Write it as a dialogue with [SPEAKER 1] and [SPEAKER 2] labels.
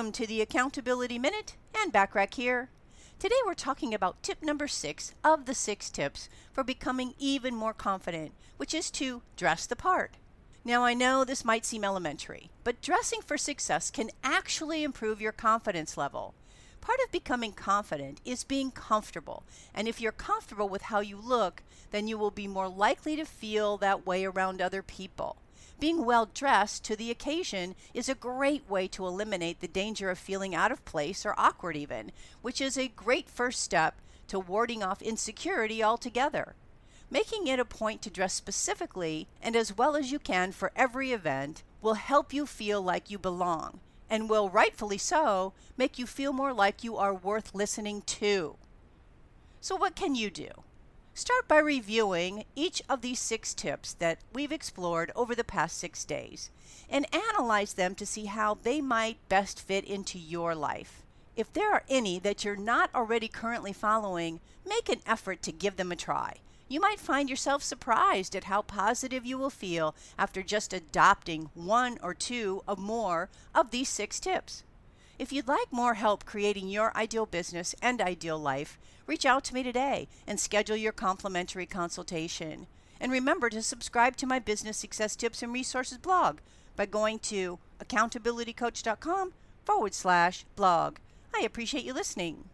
[SPEAKER 1] Welcome to the Accountability Minute and Backrack here. Today we're talking about tip number six of the six tips for becoming even more confident, which is to dress the part. Now, I know this might seem elementary, but dressing for success can actually improve your confidence level. Part of becoming confident is being comfortable, and if you're comfortable with how you look, then you will be more likely to feel that way around other people. Being well dressed to the occasion is a great way to eliminate the danger of feeling out of place or awkward, even, which is a great first step to warding off insecurity altogether. Making it a point to dress specifically and as well as you can for every event will help you feel like you belong and will, rightfully so, make you feel more like you are worth listening to. So, what can you do? Start by reviewing each of these six tips that we've explored over the past six days and analyze them to see how they might best fit into your life. If there are any that you're not already currently following, make an effort to give them a try. You might find yourself surprised at how positive you will feel after just adopting one or two or more of these six tips. If you'd like more help creating your ideal business and ideal life, reach out to me today and schedule your complimentary consultation. And remember to subscribe to my business success tips and resources blog by going to accountabilitycoach.com forward slash blog. I appreciate you listening.